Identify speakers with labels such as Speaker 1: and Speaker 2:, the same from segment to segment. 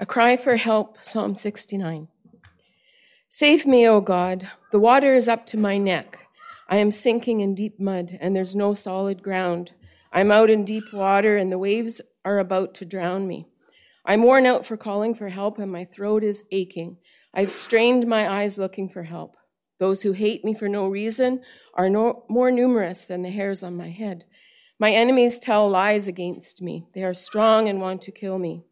Speaker 1: A cry for help, Psalm 69. Save me, O God. The water is up to my neck. I am sinking in deep mud, and there's no solid ground. I'm out in deep water, and the waves are about to drown me. I'm worn out for calling for help, and my throat is aching. I've strained my eyes looking for help. Those who hate me for no reason are no, more numerous than the hairs on my head. My enemies tell lies against me. They are strong and want to kill me.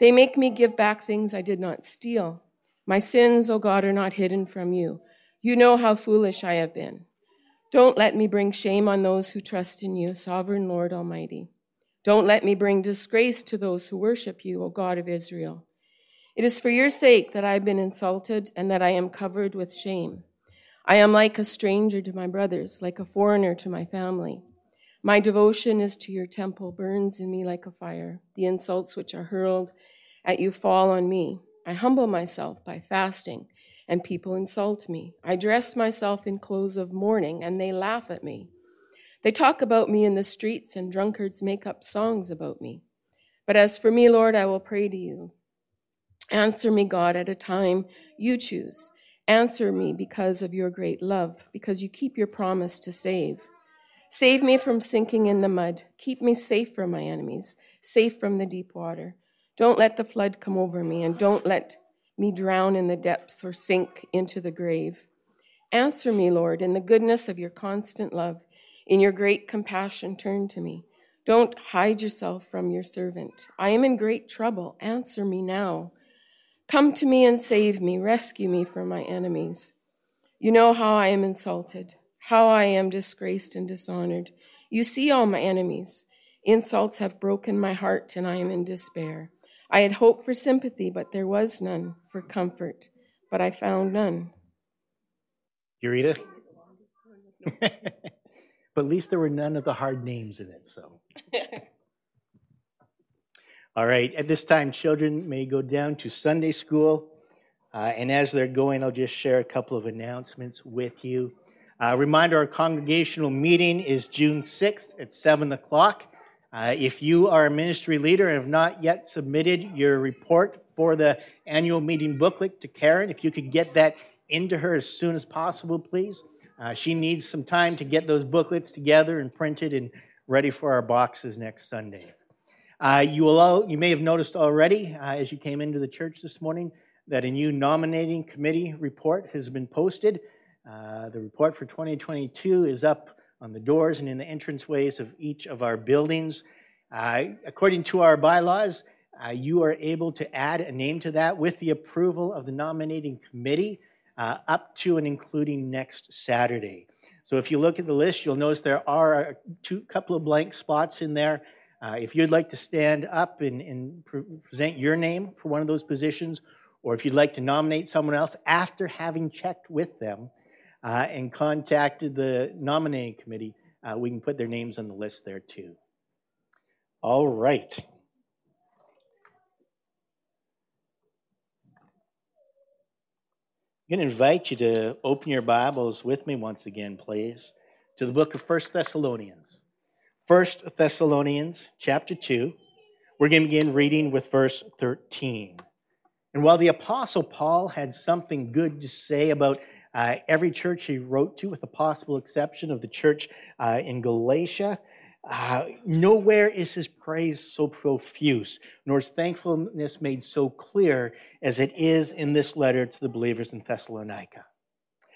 Speaker 1: They make me give back things I did not steal. My sins, O oh God, are not hidden from you. You know how foolish I have been. Don't let me bring shame on those who trust in you, sovereign Lord Almighty. Don't let me bring disgrace to those who worship you, O God of Israel. It is for your sake that I have been insulted and that I am covered with shame. I am like a stranger to my brothers, like a foreigner to my family. My devotion is to your temple burns in me like a fire. The insults which are hurled at you fall on me. I humble myself by fasting, and people insult me. I dress myself in clothes of mourning, and they laugh at me. They talk about me in the streets, and drunkards make up songs about me. But as for me, Lord, I will pray to you. Answer me, God, at a time you choose. Answer me because of your great love, because you keep your promise to save. Save me from sinking in the mud. Keep me safe from my enemies, safe from the deep water. Don't let the flood come over me, and don't let me drown in the depths or sink into the grave. Answer me, Lord, in the goodness of your constant love. In your great compassion, turn to me. Don't hide yourself from your servant. I am in great trouble. Answer me now. Come to me and save me. Rescue me from my enemies. You know how I am insulted how I am disgraced and dishonored. You see all my enemies. Insults have broken my heart, and I am in despair. I had hoped for sympathy, but there was none, for comfort, but I found none.
Speaker 2: You read it? but at least there were none of the hard names in it, so. All right, at this time, children may go down to Sunday school. Uh, and as they're going, I'll just share a couple of announcements with you. Uh, reminder our congregational meeting is June 6th at 7 o'clock. Uh, if you are a ministry leader and have not yet submitted your report for the annual meeting booklet to Karen, if you could get that into her as soon as possible, please. Uh, she needs some time to get those booklets together and printed and ready for our boxes next Sunday. Uh, you, will all, you may have noticed already uh, as you came into the church this morning that a new nominating committee report has been posted. Uh, the report for 2022 is up on the doors and in the entranceways of each of our buildings. Uh, according to our bylaws, uh, you are able to add a name to that with the approval of the nominating committee uh, up to and including next Saturday. So if you look at the list, you'll notice there are a two, couple of blank spots in there. Uh, if you'd like to stand up and, and pre- present your name for one of those positions, or if you'd like to nominate someone else after having checked with them, uh, and contacted the nominating committee, uh, we can put their names on the list there too. All right. I'm going to invite you to open your Bibles with me once again, please, to the book of First Thessalonians. First Thessalonians chapter 2. We're going to begin reading with verse 13. And while the Apostle Paul had something good to say about uh, every church he wrote to, with the possible exception of the church uh, in Galatia, uh, nowhere is his praise so profuse, nor is thankfulness made so clear as it is in this letter to the believers in Thessalonica.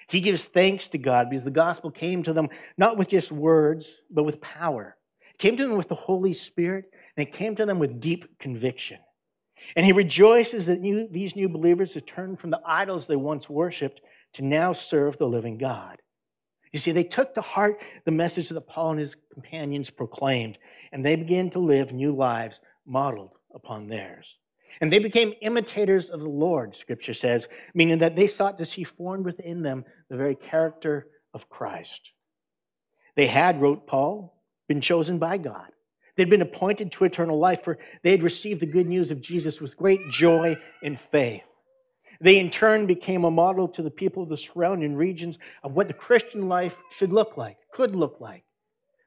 Speaker 2: He gives thanks to God because the gospel came to them not with just words, but with power. It came to them with the Holy Spirit, and it came to them with deep conviction. And he rejoices that new, these new believers have turned from the idols they once worshiped to now serve the living God. You see, they took to heart the message that Paul and his companions proclaimed, and they began to live new lives modeled upon theirs. And they became imitators of the Lord, scripture says, meaning that they sought to see formed within them the very character of Christ. They had, wrote Paul, been chosen by God. They'd been appointed to eternal life, for they had received the good news of Jesus with great joy and faith. They in turn became a model to the people of the surrounding regions of what the Christian life should look like, could look like.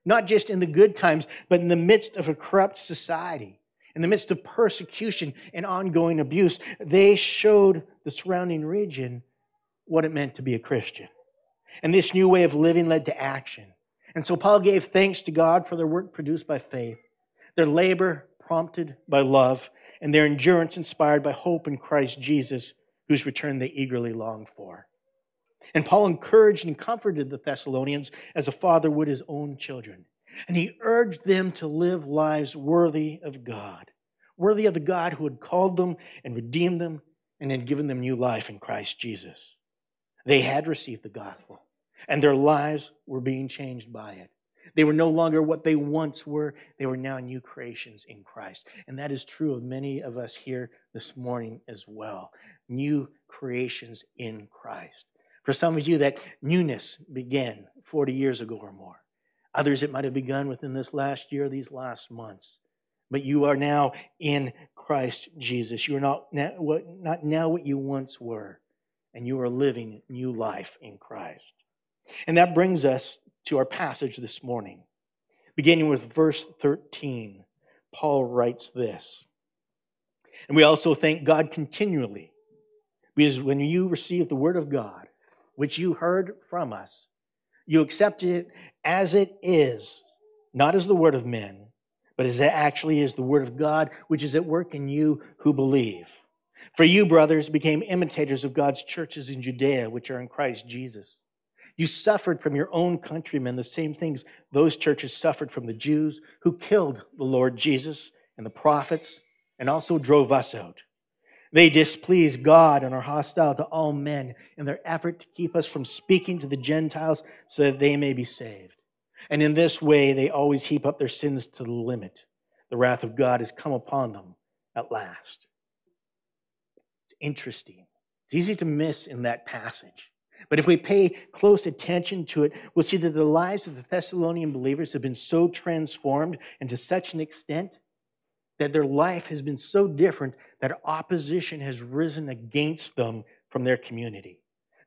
Speaker 2: Not just in the good times, but in the midst of a corrupt society. In the midst of persecution and ongoing abuse, they showed the surrounding region what it meant to be a Christian. And this new way of living led to action. And so Paul gave thanks to God for their work produced by faith, their labor prompted by love, and their endurance inspired by hope in Christ Jesus, whose return they eagerly longed for. And Paul encouraged and comforted the Thessalonians as a father would his own children. And he urged them to live lives worthy of God, worthy of the God who had called them and redeemed them and had given them new life in Christ Jesus. They had received the gospel, and their lives were being changed by it. They were no longer what they once were. They were now new creations in Christ. And that is true of many of us here this morning as well. New creations in Christ. For some of you, that newness began 40 years ago or more. Others, it might have begun within this last year, these last months. But you are now in Christ Jesus. You are not now, not now what you once were, and you are living new life in Christ. And that brings us to our passage this morning. Beginning with verse 13, Paul writes this. And we also thank God continually, because when you receive the word of God, which you heard from us, you accepted it as it is, not as the word of men, but as it actually is the word of God, which is at work in you who believe. For you, brothers, became imitators of God's churches in Judea, which are in Christ Jesus. You suffered from your own countrymen the same things those churches suffered from the Jews who killed the Lord Jesus and the prophets and also drove us out. They displease God and are hostile to all men in their effort to keep us from speaking to the Gentiles so that they may be saved. And in this way, they always heap up their sins to the limit. The wrath of God has come upon them at last. It's interesting. It's easy to miss in that passage. But if we pay close attention to it, we'll see that the lives of the Thessalonian believers have been so transformed and to such an extent that their life has been so different that opposition has risen against them from their community.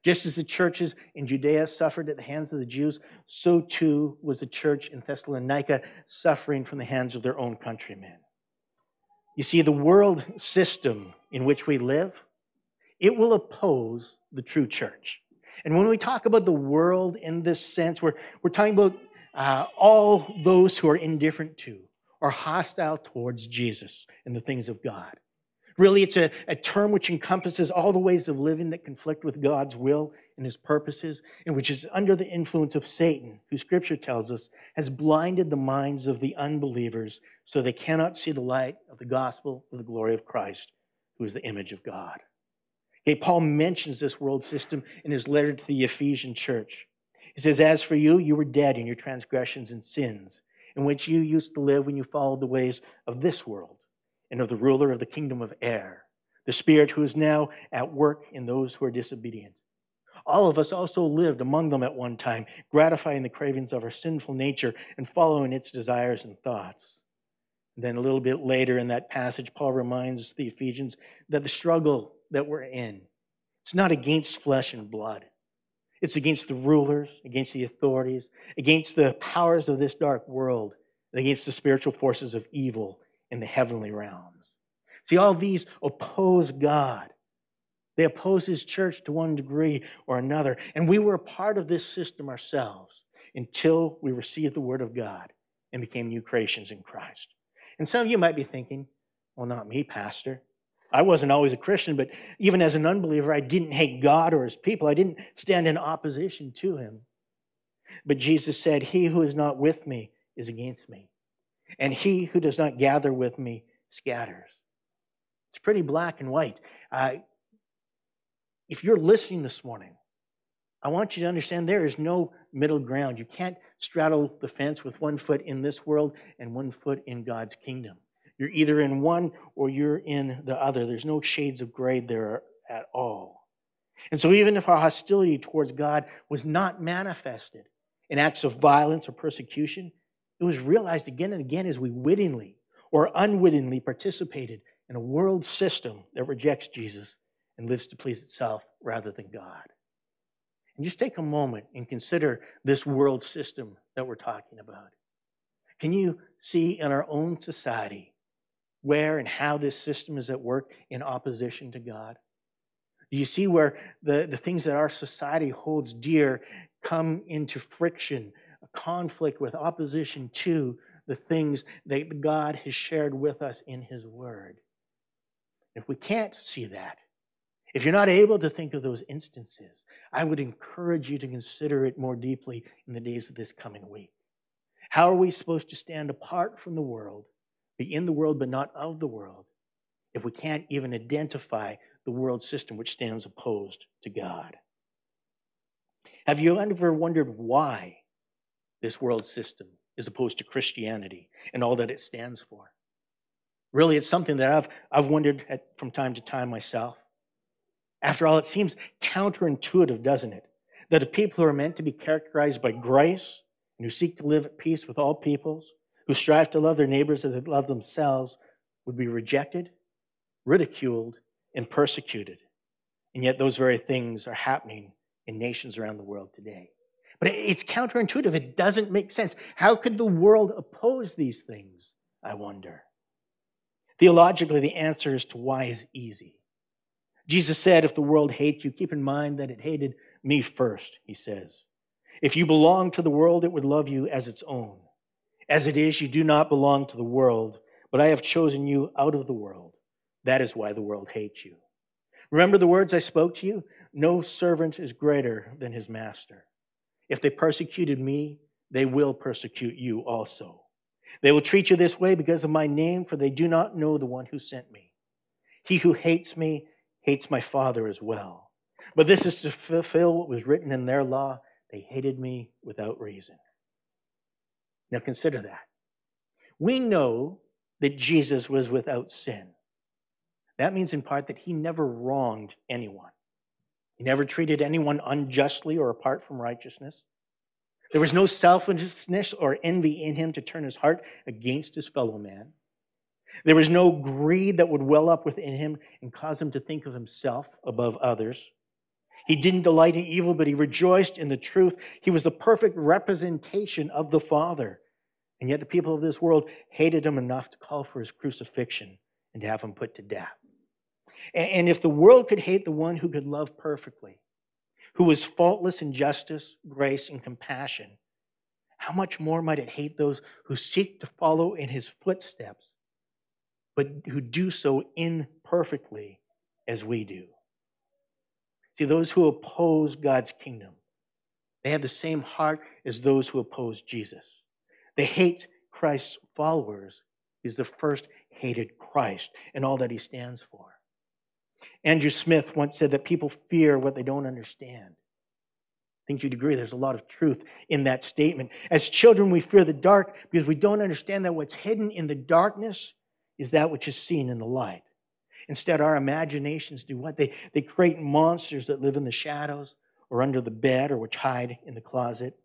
Speaker 2: Just as the churches in Judea suffered at the hands of the Jews, so too was the church in Thessalonica suffering from the hands of their own countrymen. You see, the world system in which we live, it will oppose the true church. And when we talk about the world in this sense, we're, we're talking about uh, all those who are indifferent to or hostile towards Jesus and the things of God. Really, it's a, a term which encompasses all the ways of living that conflict with God's will and his purposes, and which is under the influence of Satan, who scripture tells us has blinded the minds of the unbelievers so they cannot see the light of the gospel of the glory of Christ, who is the image of God. Okay, Paul mentions this world system in his letter to the Ephesian church. He says, As for you, you were dead in your transgressions and sins, in which you used to live when you followed the ways of this world and of the ruler of the kingdom of air, the spirit who is now at work in those who are disobedient. All of us also lived among them at one time, gratifying the cravings of our sinful nature and following its desires and thoughts. Then a little bit later in that passage, Paul reminds the Ephesians that the struggle that we're in. It's not against flesh and blood. It's against the rulers, against the authorities, against the powers of this dark world, and against the spiritual forces of evil in the heavenly realms. See, all these oppose God. They oppose his church to one degree or another. And we were a part of this system ourselves until we received the word of God and became new creations in Christ. And some of you might be thinking, well, not me, Pastor. I wasn't always a Christian, but even as an unbeliever, I didn't hate God or his people. I didn't stand in opposition to him. But Jesus said, He who is not with me is against me, and he who does not gather with me scatters. It's pretty black and white. Uh, if you're listening this morning, I want you to understand there is no middle ground. You can't straddle the fence with one foot in this world and one foot in God's kingdom. You're either in one or you're in the other. There's no shades of gray there at all. And so, even if our hostility towards God was not manifested in acts of violence or persecution, it was realized again and again as we wittingly or unwittingly participated in a world system that rejects Jesus and lives to please itself rather than God. And just take a moment and consider this world system that we're talking about. Can you see in our own society where and how this system is at work in opposition to God? Do you see where the, the things that our society holds dear come into friction, a conflict with opposition to the things that God has shared with us in His Word? If we can't see that, if you're not able to think of those instances, I would encourage you to consider it more deeply in the days of this coming week. How are we supposed to stand apart from the world, be in the world but not of the world, if we can't even identify the world system which stands opposed to God? Have you ever wondered why this world system is opposed to Christianity and all that it stands for? Really, it's something that I've, I've wondered at, from time to time myself. After all, it seems counterintuitive, doesn't it? That a people who are meant to be characterized by grace and who seek to live at peace with all peoples, who strive to love their neighbors as they love themselves, would be rejected, ridiculed, and persecuted. And yet, those very things are happening in nations around the world today. But it's counterintuitive. It doesn't make sense. How could the world oppose these things, I wonder? Theologically, the answer as to why is easy. Jesus said, If the world hates you, keep in mind that it hated me first, he says. If you belong to the world, it would love you as its own. As it is, you do not belong to the world, but I have chosen you out of the world. That is why the world hates you. Remember the words I spoke to you? No servant is greater than his master. If they persecuted me, they will persecute you also. They will treat you this way because of my name, for they do not know the one who sent me. He who hates me hates my Father as well. But this is to fulfill what was written in their law. They hated me without reason. Now consider that. We know that Jesus was without sin. That means in part that he never wronged anyone. He never treated anyone unjustly or apart from righteousness. There was no selfishness or envy in him to turn his heart against his fellow man. There was no greed that would well up within him and cause him to think of himself above others. He didn't delight in evil, but he rejoiced in the truth. He was the perfect representation of the Father. And yet the people of this world hated him enough to call for his crucifixion and to have him put to death. And if the world could hate the one who could love perfectly, who was faultless in justice, grace, and compassion, how much more might it hate those who seek to follow in his footsteps, but who do so imperfectly as we do? See, those who oppose God's kingdom, they have the same heart as those who oppose Jesus. They hate Christ's followers. He's the first hated Christ and all that he stands for. Andrew Smith once said that people fear what they don't understand. I think you'd agree there's a lot of truth in that statement. As children, we fear the dark because we don't understand that what's hidden in the darkness is that which is seen in the light. Instead, our imaginations do what? They, they create monsters that live in the shadows or under the bed or which hide in the closet.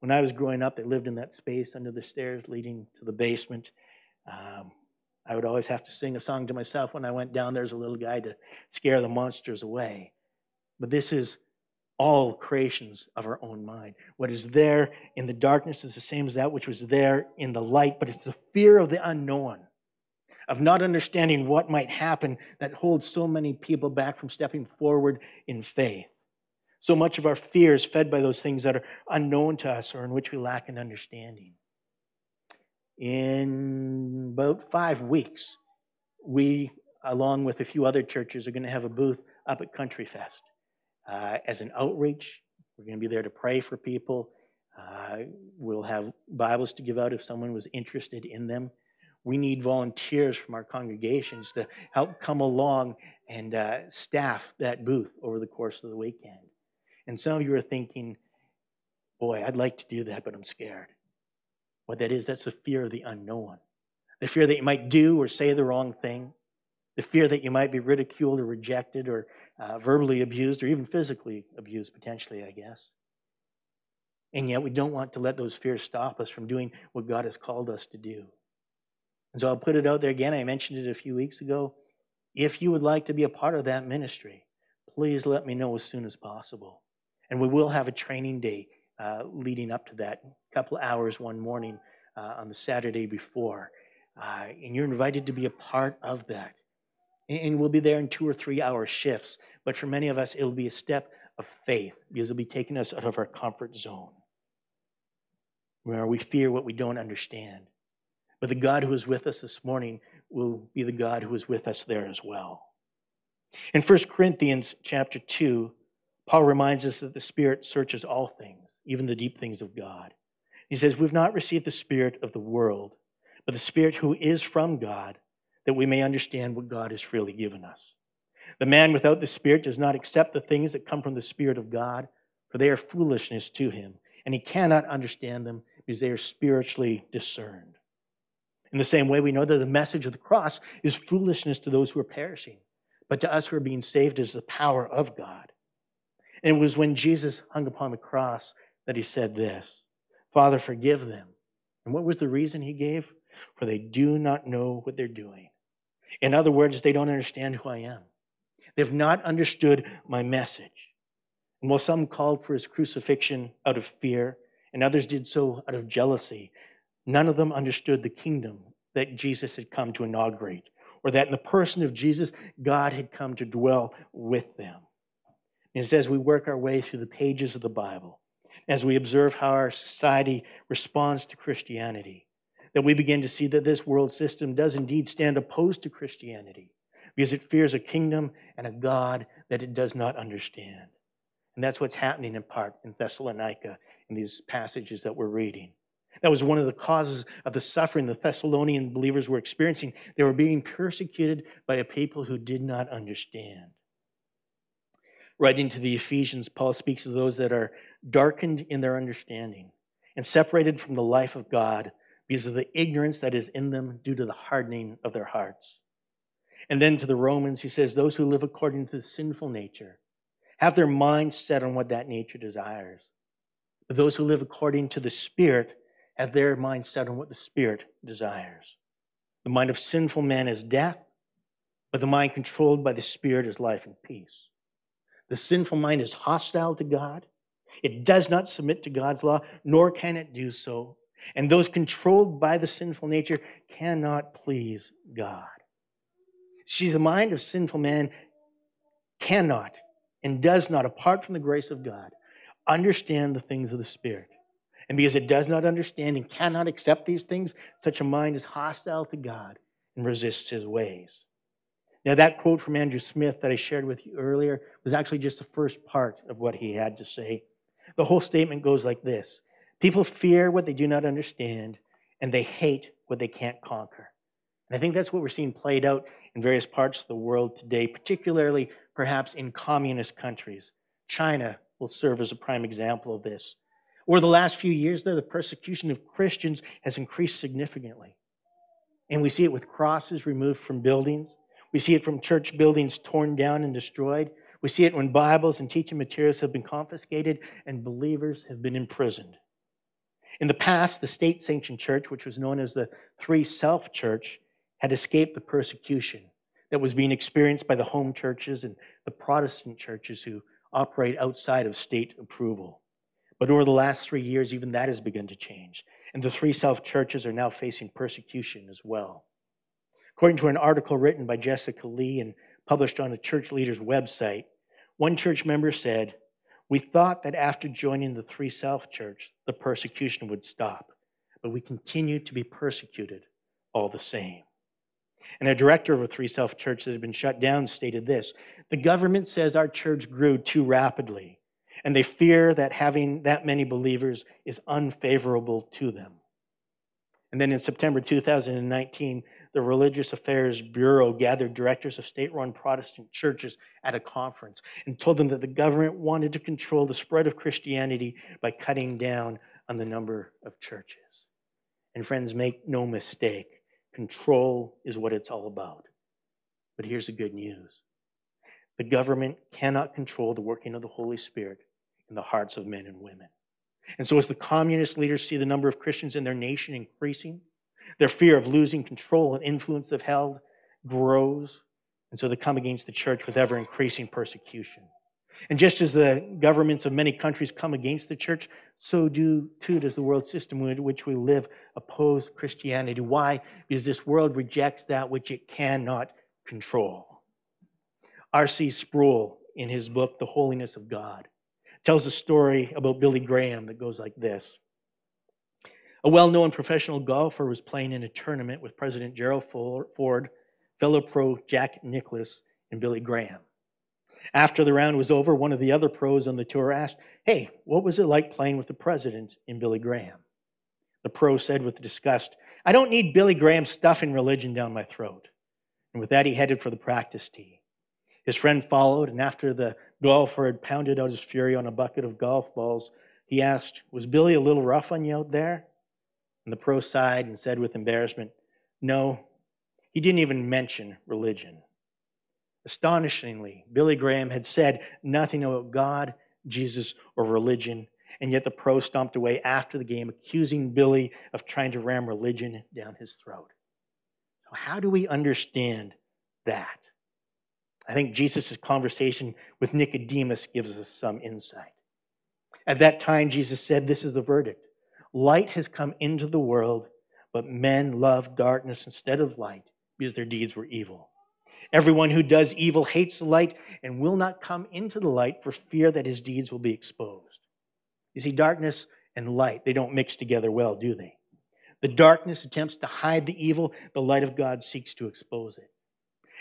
Speaker 2: When I was growing up, they lived in that space under the stairs leading to the basement. Um, I would always have to sing a song to myself when I went down there as a little guy to scare the monsters away. But this is all creations of our own mind. What is there in the darkness is the same as that which was there in the light, but it's the fear of the unknown, of not understanding what might happen that holds so many people back from stepping forward in faith. So much of our fear is fed by those things that are unknown to us or in which we lack an understanding in about five weeks, we, along with a few other churches, are going to have a booth up at Country Fest uh, as an outreach. We're going to be there to pray for people. Uh, we'll have Bibles to give out if someone was interested in them. We need volunteers from our congregations to help come along and uh, staff that booth over the course of the weekend. And some of you are thinking, boy, I'd like to do that, but I'm scared. What that is, that's the fear of the unknown. The fear that you might do or say the wrong thing. The fear that you might be ridiculed or rejected or uh, verbally abused or even physically abused, potentially, I guess. And yet we don't want to let those fears stop us from doing what God has called us to do. And so I'll put it out there again. I mentioned it a few weeks ago. If you would like to be a part of that ministry, please let me know as soon as possible. And we will have a training day uh, leading up to that, a couple hours one morning uh, on the Saturday before. uh, and you're invited to be a part of that. And we'll be there in two or three hour shifts. But for many of us, it'll be a step of faith because it'll be taking us out of our comfort zone where we fear what we don't understand. But the God who is with us this morning will be the God who is with us there as well. In 1 Corinthians chapter 2, Paul reminds us that the Spirit searches all things, even the deep things of God. He says, We've not received the Spirit of the world, but the Spirit who is from God, that we may understand what God has freely given us. The man without the Spirit does not accept the things that come from the Spirit of God, for they are foolishness to him, and he cannot understand them because they are spiritually discerned. In the same way, we know that the message of the cross is foolishness to those who are perishing, but to us who are being saved is the power of God. And it was when Jesus hung upon the cross that he said this Father, forgive them. And what was the reason he gave? For they do not know what they're doing. In other words, they don't understand who I am. They've not understood my message. And while some called for his crucifixion out of fear, and others did so out of jealousy, none of them understood the kingdom that Jesus had come to inaugurate, or that in the person of Jesus, God had come to dwell with them. And it's as we work our way through the pages of the Bible, as we observe how our society responds to Christianity, that we begin to see that this world system does indeed stand opposed to Christianity because it fears a kingdom and a God that it does not understand. And that's what's happening in part in Thessalonica in these passages that we're reading. That was one of the causes of the suffering the Thessalonian believers were experiencing. They were being persecuted by a people who did not understand. Writing to the Ephesians, Paul speaks of those that are darkened in their understanding and separated from the life of God because of the ignorance that is in them due to the hardening of their hearts. And then to the Romans, he says, Those who live according to the sinful nature have their minds set on what that nature desires. But those who live according to the Spirit have their mind set on what the Spirit desires. The mind of sinful man is death, but the mind controlled by the Spirit is life and peace. The sinful mind is hostile to God. It does not submit to God's law, nor can it do so. And those controlled by the sinful nature cannot please God. See, the mind of sinful man cannot and does not, apart from the grace of God, understand the things of the Spirit. And because it does not understand and cannot accept these things, such a mind is hostile to God and resists his ways. Now, that quote from Andrew Smith that I shared with you earlier was actually just the first part of what he had to say. The whole statement goes like this People fear what they do not understand, and they hate what they can't conquer. And I think that's what we're seeing played out in various parts of the world today, particularly perhaps in communist countries. China will serve as a prime example of this. Over the last few years, though, the persecution of Christians has increased significantly. And we see it with crosses removed from buildings. We see it from church buildings torn down and destroyed. We see it when Bibles and teaching materials have been confiscated and believers have been imprisoned. In the past, the state sanctioned church, which was known as the Three Self Church, had escaped the persecution that was being experienced by the home churches and the Protestant churches who operate outside of state approval. But over the last three years, even that has begun to change. And the three self churches are now facing persecution as well. According to an article written by Jessica Lee and published on the church leader's website, one church member said, We thought that after joining the Three Self Church, the persecution would stop, but we continue to be persecuted all the same. And a director of a Three Self church that had been shut down stated this The government says our church grew too rapidly, and they fear that having that many believers is unfavorable to them. And then in September 2019, the Religious Affairs Bureau gathered directors of state run Protestant churches at a conference and told them that the government wanted to control the spread of Christianity by cutting down on the number of churches. And friends, make no mistake, Control is what it's all about. But here's the good news the government cannot control the working of the Holy Spirit in the hearts of men and women. And so, as the communist leaders see the number of Christians in their nation increasing, their fear of losing control and influence they've held grows. And so they come against the church with ever increasing persecution. And just as the governments of many countries come against the church, so do too does the world system in which we live oppose Christianity. Why? Because this world rejects that which it cannot control. R.C. Sproul, in his book, The Holiness of God, tells a story about Billy Graham that goes like this. A well known professional golfer was playing in a tournament with President Gerald Ford, fellow pro Jack Nicklaus, and Billy Graham. After the round was over, one of the other pros on the tour asked, Hey, what was it like playing with the president in Billy Graham? The pro said with disgust, I don't need Billy Graham stuffing religion down my throat. And with that, he headed for the practice tee. His friend followed, and after the golfer had pounded out his fury on a bucket of golf balls, he asked, Was Billy a little rough on you out there? And the pro sighed and said with embarrassment, No, he didn't even mention religion. Astonishingly, Billy Graham had said nothing about God, Jesus, or religion, and yet the pro stomped away after the game, accusing Billy of trying to ram religion down his throat. So, how do we understand that? I think Jesus' conversation with Nicodemus gives us some insight. At that time, Jesus said, This is the verdict light has come into the world, but men love darkness instead of light because their deeds were evil. Everyone who does evil hates the light and will not come into the light for fear that his deeds will be exposed. You see, darkness and light, they don't mix together well, do they? The darkness attempts to hide the evil, the light of God seeks to expose it.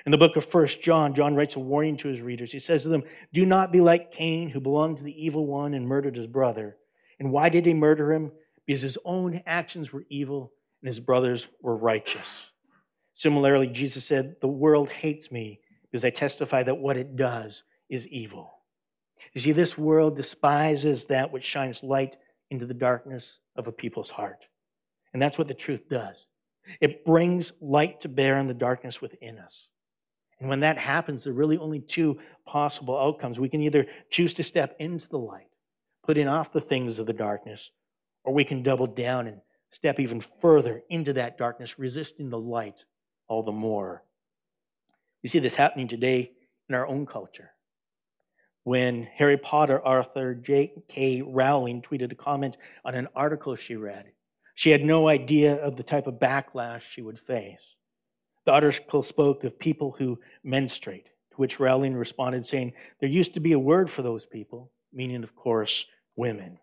Speaker 2: In the book of First John, John writes a warning to his readers. He says to them, Do not be like Cain, who belonged to the evil one and murdered his brother. And why did he murder him? Because his own actions were evil and his brothers were righteous. Similarly, Jesus said, The world hates me because I testify that what it does is evil. You see, this world despises that which shines light into the darkness of a people's heart. And that's what the truth does. It brings light to bear in the darkness within us. And when that happens, there are really only two possible outcomes. We can either choose to step into the light, putting off the things of the darkness, or we can double down and step even further into that darkness, resisting the light all the more. You see this happening today in our own culture. When Harry Potter author J.K. Rowling tweeted a comment on an article she read, she had no idea of the type of backlash she would face. The article spoke of people who menstruate, to which Rowling responded saying, There used to be a word for those people, meaning, of course, women.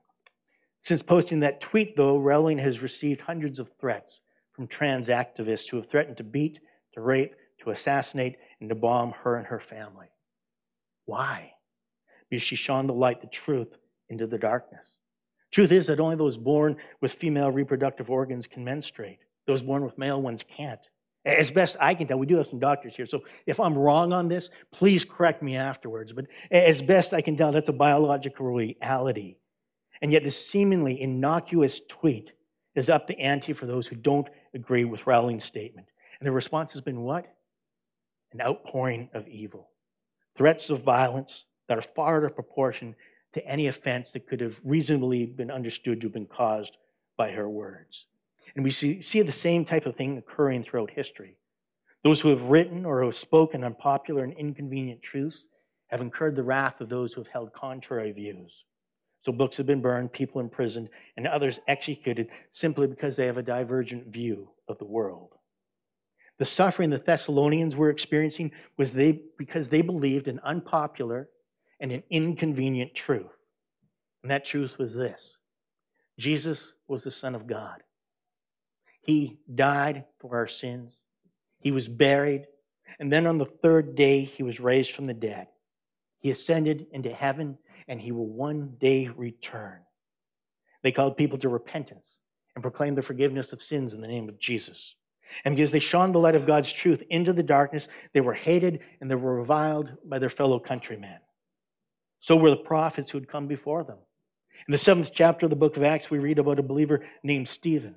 Speaker 2: Since posting that tweet, though, Rowling has received hundreds of threats from trans activists who have threatened to beat, to rape, to assassinate, and to bomb her and her family. Why? Because she shone the light, the truth, into the darkness. Truth is that only those born with female reproductive organs can menstruate. Those born with male ones can't. As best I can tell, we do have some doctors here, so if I'm wrong on this, please correct me afterwards. But as best I can tell, that's a biological reality. And yet, this seemingly innocuous tweet is up the ante for those who don't agree with Rowling's statement. And the response has been what? An outpouring of evil. Threats of violence that are far out of proportion to any offense that could have reasonably been understood to have been caused by her words. And we see, see the same type of thing occurring throughout history. Those who have written or who have spoken unpopular and inconvenient truths have incurred the wrath of those who have held contrary views. So books have been burned, people imprisoned, and others executed simply because they have a divergent view of the world. The suffering the Thessalonians were experiencing was they, because they believed an unpopular and an inconvenient truth. And that truth was this Jesus was the Son of God. He died for our sins, He was buried, and then on the third day, He was raised from the dead. He ascended into heaven and he will one day return. They called people to repentance and proclaimed the forgiveness of sins in the name of Jesus. And because they shone the light of God's truth into the darkness, they were hated and they were reviled by their fellow countrymen. So were the prophets who had come before them. In the seventh chapter of the book of Acts, we read about a believer named Stephen.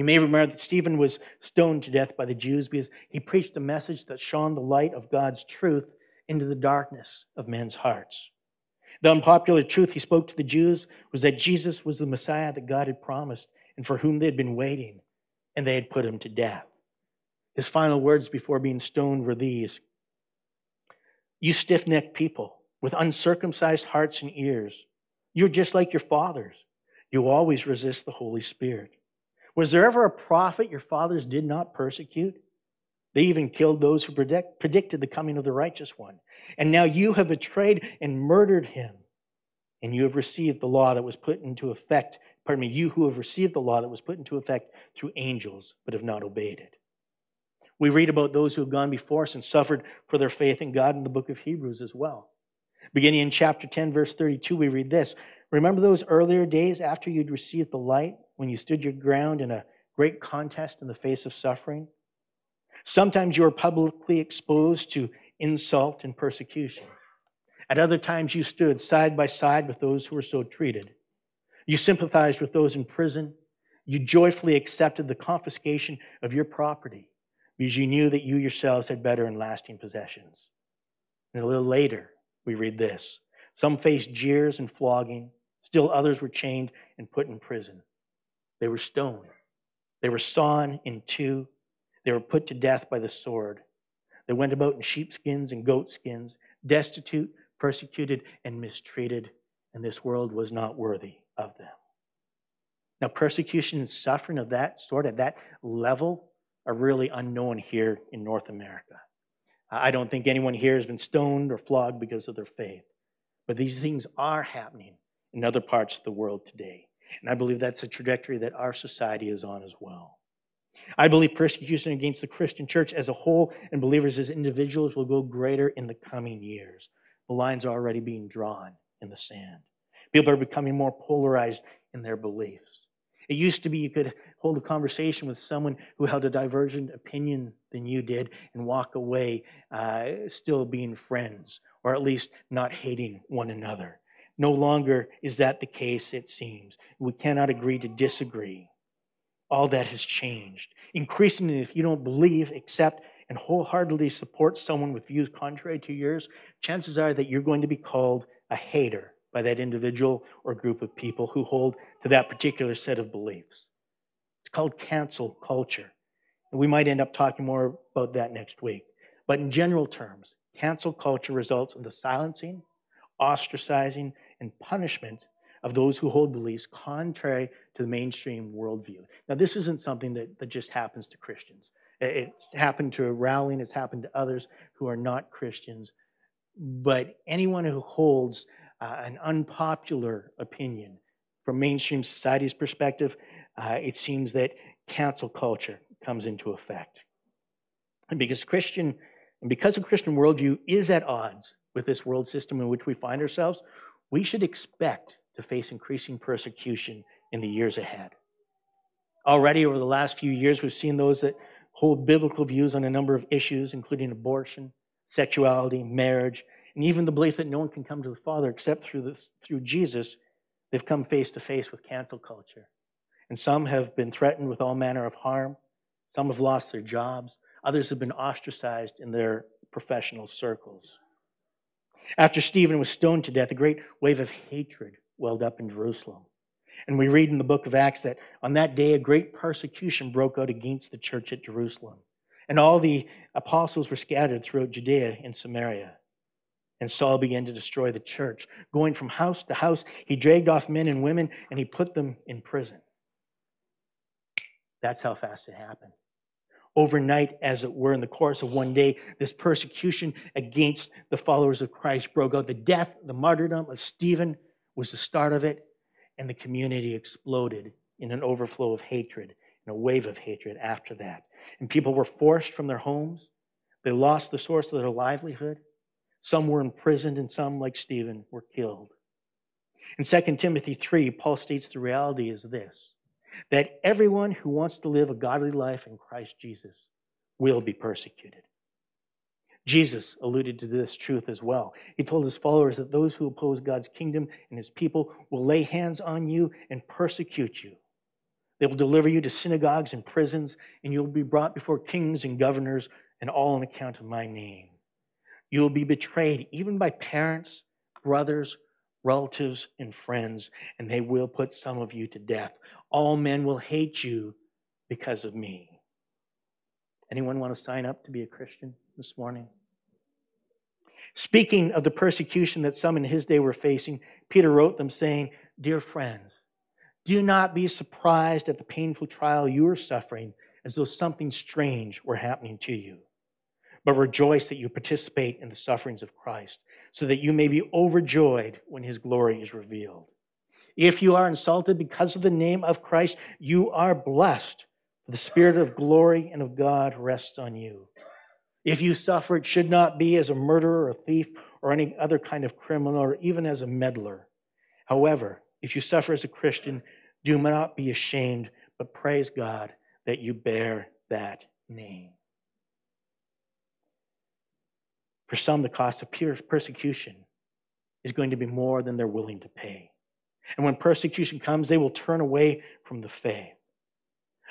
Speaker 2: You may remember that Stephen was stoned to death by the Jews because he preached a message that shone the light of God's truth into the darkness of men's hearts. The unpopular truth he spoke to the Jews was that Jesus was the Messiah that God had promised and for whom they had been waiting, and they had put him to death. His final words before being stoned were these You stiff necked people, with uncircumcised hearts and ears. You're just like your fathers. You always resist the Holy Spirit. Was there ever a prophet your fathers did not persecute? They even killed those who predict, predicted the coming of the righteous one. And now you have betrayed and murdered him. And you have received the law that was put into effect. Pardon me, you who have received the law that was put into effect through angels, but have not obeyed it. We read about those who have gone before us and suffered for their faith in God in the book of Hebrews as well. Beginning in chapter 10, verse 32, we read this Remember those earlier days after you'd received the light, when you stood your ground in a great contest in the face of suffering? Sometimes you were publicly exposed to insult and persecution. At other times, you stood side by side with those who were so treated. You sympathized with those in prison. You joyfully accepted the confiscation of your property because you knew that you yourselves had better and lasting possessions. And a little later, we read this Some faced jeers and flogging, still others were chained and put in prison. They were stoned, they were sawn in two, they were put to death by the sword. They went about in sheepskins and goatskins, destitute, persecuted, and mistreated, and this world was not worthy of them. Now, persecution and suffering of that sort, at that level, are really unknown here in North America. I don't think anyone here has been stoned or flogged because of their faith. But these things are happening in other parts of the world today. And I believe that's a trajectory that our society is on as well. I believe persecution against the Christian church as a whole and believers as individuals will go greater in the coming years. The lines are already being drawn in the sand. People are becoming more polarized in their beliefs. It used to be you could hold a conversation with someone who held a divergent opinion than you did and walk away uh, still being friends, or at least not hating one another. No longer is that the case, it seems. We cannot agree to disagree. All that has changed. Increasingly, if you don't believe, accept, and wholeheartedly support someone with views contrary to yours, chances are that you're going to be called a hater by that individual or group of people who hold to that particular set of beliefs. It's called cancel culture. And we might end up talking more about that next week. But in general terms, cancel culture results in the silencing, ostracizing, and punishment of those who hold beliefs contrary to the mainstream worldview. Now, this isn't something that, that just happens to Christians. It's happened to Rowling, it's happened to others who are not Christians. But anyone who holds uh, an unpopular opinion from mainstream society's perspective, uh, it seems that cancel culture comes into effect. And because Christian, and because a Christian worldview is at odds with this world system in which we find ourselves, we should expect to face increasing persecution in the years ahead. Already over the last few years, we've seen those that hold biblical views on a number of issues, including abortion, sexuality, marriage, and even the belief that no one can come to the Father except through, this, through Jesus. They've come face to face with cancel culture. And some have been threatened with all manner of harm. Some have lost their jobs. Others have been ostracized in their professional circles. After Stephen was stoned to death, a great wave of hatred welled up in Jerusalem. And we read in the book of Acts that on that day, a great persecution broke out against the church at Jerusalem. And all the apostles were scattered throughout Judea and Samaria. And Saul began to destroy the church. Going from house to house, he dragged off men and women and he put them in prison. That's how fast it happened. Overnight, as it were, in the course of one day, this persecution against the followers of Christ broke out. The death, the martyrdom of Stephen was the start of it, and the community exploded in an overflow of hatred, in a wave of hatred after that. And people were forced from their homes. They lost the source of their livelihood. Some were imprisoned, and some, like Stephen, were killed. In 2 Timothy 3, Paul states the reality is this that everyone who wants to live a godly life in Christ Jesus will be persecuted. Jesus alluded to this truth as well. He told his followers that those who oppose God's kingdom and his people will lay hands on you and persecute you. They will deliver you to synagogues and prisons, and you'll be brought before kings and governors, and all on account of my name. You will be betrayed even by parents, brothers, relatives, and friends, and they will put some of you to death. All men will hate you because of me. Anyone want to sign up to be a Christian this morning? Speaking of the persecution that some in his day were facing, Peter wrote them saying, Dear friends, do not be surprised at the painful trial you are suffering as though something strange were happening to you. But rejoice that you participate in the sufferings of Christ, so that you may be overjoyed when his glory is revealed. If you are insulted because of the name of Christ, you are blessed. The Spirit of glory and of God rests on you. If you suffer, it should not be as a murderer or a thief or any other kind of criminal or even as a meddler. However, if you suffer as a Christian, do not be ashamed, but praise God that you bear that name. For some, the cost of persecution is going to be more than they're willing to pay. And when persecution comes, they will turn away from the faith.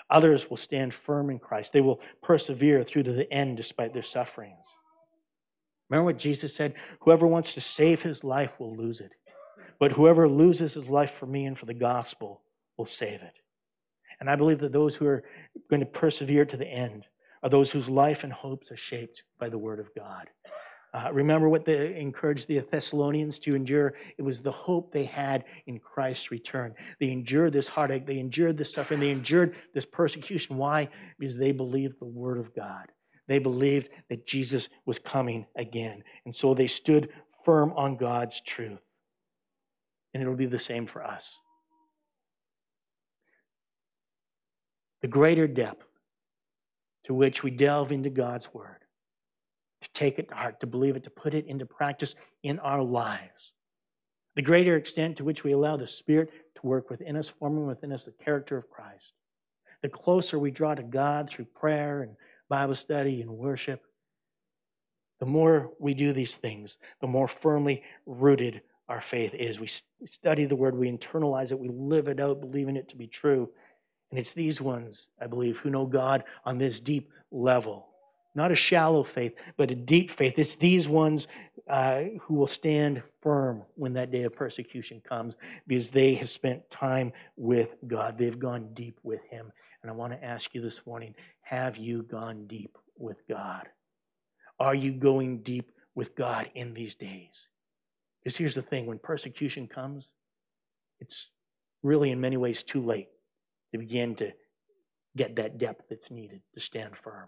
Speaker 2: Others will stand firm in Christ. They will persevere through to the end despite their sufferings. Remember what Jesus said? Whoever wants to save his life will lose it. But whoever loses his life for me and for the gospel will save it. And I believe that those who are going to persevere to the end are those whose life and hopes are shaped by the word of God. Uh, remember what they encouraged the Thessalonians to endure? It was the hope they had in Christ's return. They endured this heartache, they endured this suffering, they endured this persecution. Why? Because they believed the Word of God. They believed that Jesus was coming again. And so they stood firm on God's truth. And it'll be the same for us. The greater depth to which we delve into God's Word to take it to heart, to believe it, to put it into practice in our lives. The greater extent to which we allow the Spirit to work within us, forming within us the character of Christ. The closer we draw to God through prayer and Bible study and worship, the more we do these things, the more firmly rooted our faith is. We study the Word, we internalize it, we live it out, believing it to be true. And it's these ones, I believe, who know God on this deep level not a shallow faith, but a deep faith. It's these ones uh, who will stand firm when that day of persecution comes because they have spent time with God. They've gone deep with Him. And I want to ask you this morning have you gone deep with God? Are you going deep with God in these days? Because here's the thing when persecution comes, it's really in many ways too late to begin to get that depth that's needed to stand firm.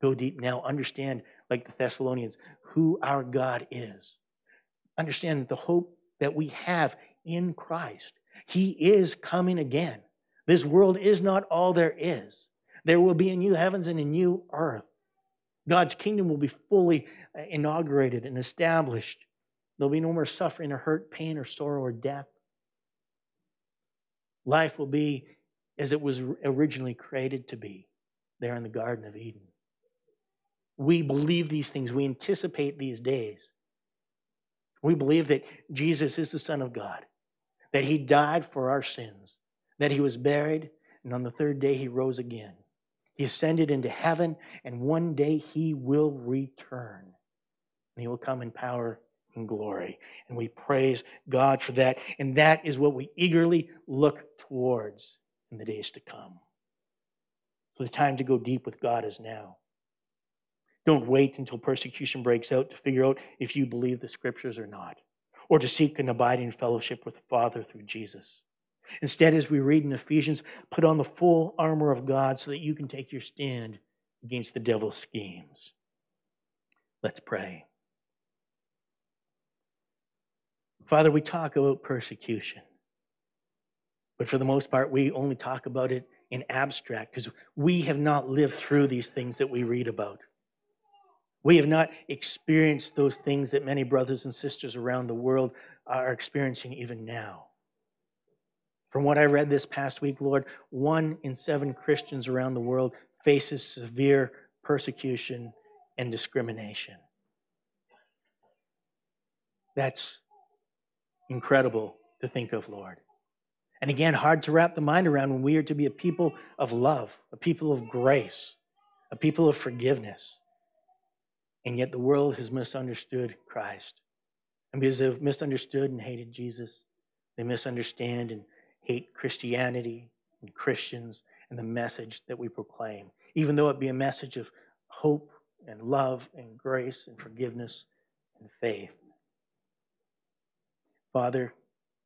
Speaker 2: Go deep now. Understand, like the Thessalonians, who our God is. Understand the hope that we have in Christ. He is coming again. This world is not all there is. There will be a new heavens and a new earth. God's kingdom will be fully uh, inaugurated and established. There'll be no more suffering or hurt, pain or sorrow or death. Life will be as it was originally created to be there in the Garden of Eden. We believe these things. We anticipate these days. We believe that Jesus is the Son of God, that He died for our sins, that He was buried, and on the third day He rose again. He ascended into heaven, and one day He will return. And He will come in power and glory. And we praise God for that. And that is what we eagerly look towards in the days to come. So the time to go deep with God is now. Don't wait until persecution breaks out to figure out if you believe the scriptures or not, or to seek an abiding fellowship with the Father through Jesus. Instead, as we read in Ephesians, put on the full armor of God so that you can take your stand against the devil's schemes. Let's pray. Father, we talk about persecution, but for the most part, we only talk about it in abstract because we have not lived through these things that we read about. We have not experienced those things that many brothers and sisters around the world are experiencing even now. From what I read this past week, Lord, one in seven Christians around the world faces severe persecution and discrimination. That's incredible to think of, Lord. And again, hard to wrap the mind around when we are to be a people of love, a people of grace, a people of forgiveness. And yet the world has misunderstood Christ. And because they've misunderstood and hated Jesus, they misunderstand and hate Christianity and Christians and the message that we proclaim, even though it be a message of hope and love and grace and forgiveness and faith. Father,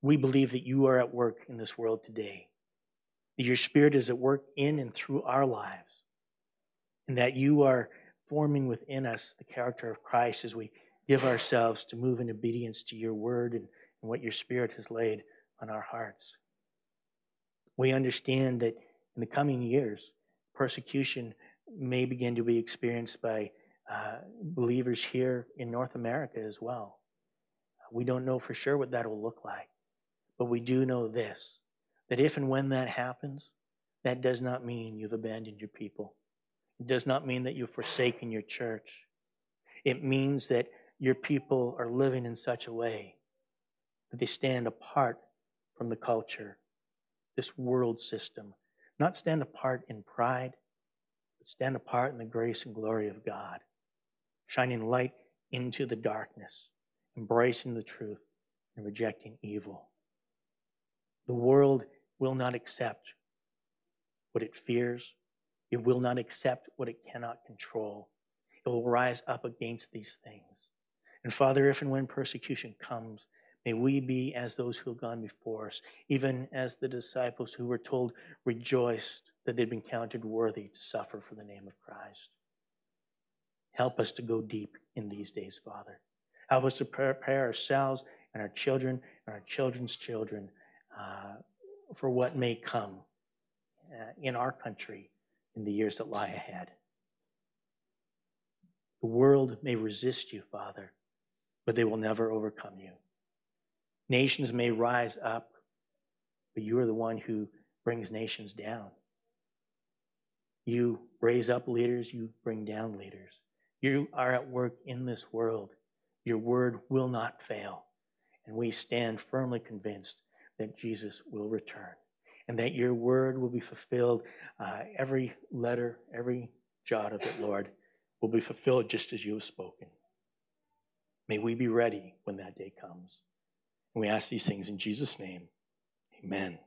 Speaker 2: we believe that you are at work in this world today, that your Spirit is at work in and through our lives, and that you are forming within us the character of Christ as we give ourselves to move in obedience to your word and, and what your Spirit has laid on our hearts. We understand that in the coming years, persecution may begin to be experienced by uh, believers here in North America as well. We don't know for sure what that will look like, but we do know this that if and when that happens, that does not mean you've abandoned your people. It does not mean that you've forsaken your church. It means that your people are living in such a way that they stand apart from the culture, this world system, not stand apart in pride, but stand apart in the grace and glory of God, shining light into the darkness, embracing the truth, and rejecting evil. The world will not accept what it fears, it will not accept what it cannot control. It will rise up against these things. And Father, if and when persecution comes, may we be as those who have gone before us, even as the disciples who were told rejoiced that they'd been counted worthy to suffer for the name of Christ. Help us to go deep in these days, Father. Help us to prepare ourselves and our children and our children's children uh, for what may come uh, in our country in the years that lie ahead. The world may resist you, Father, but they will never overcome you. Nations may rise up, but you are the one who brings nations down. You raise up leaders, you bring down leaders. You are at work in this world. Your word will not fail. And we stand firmly convinced that Jesus will return and that your word will be fulfilled. Uh, every letter, every jot of it, Lord, will be fulfilled just as you have spoken. May we be ready when that day comes. And we ask these things in Jesus' name. Amen.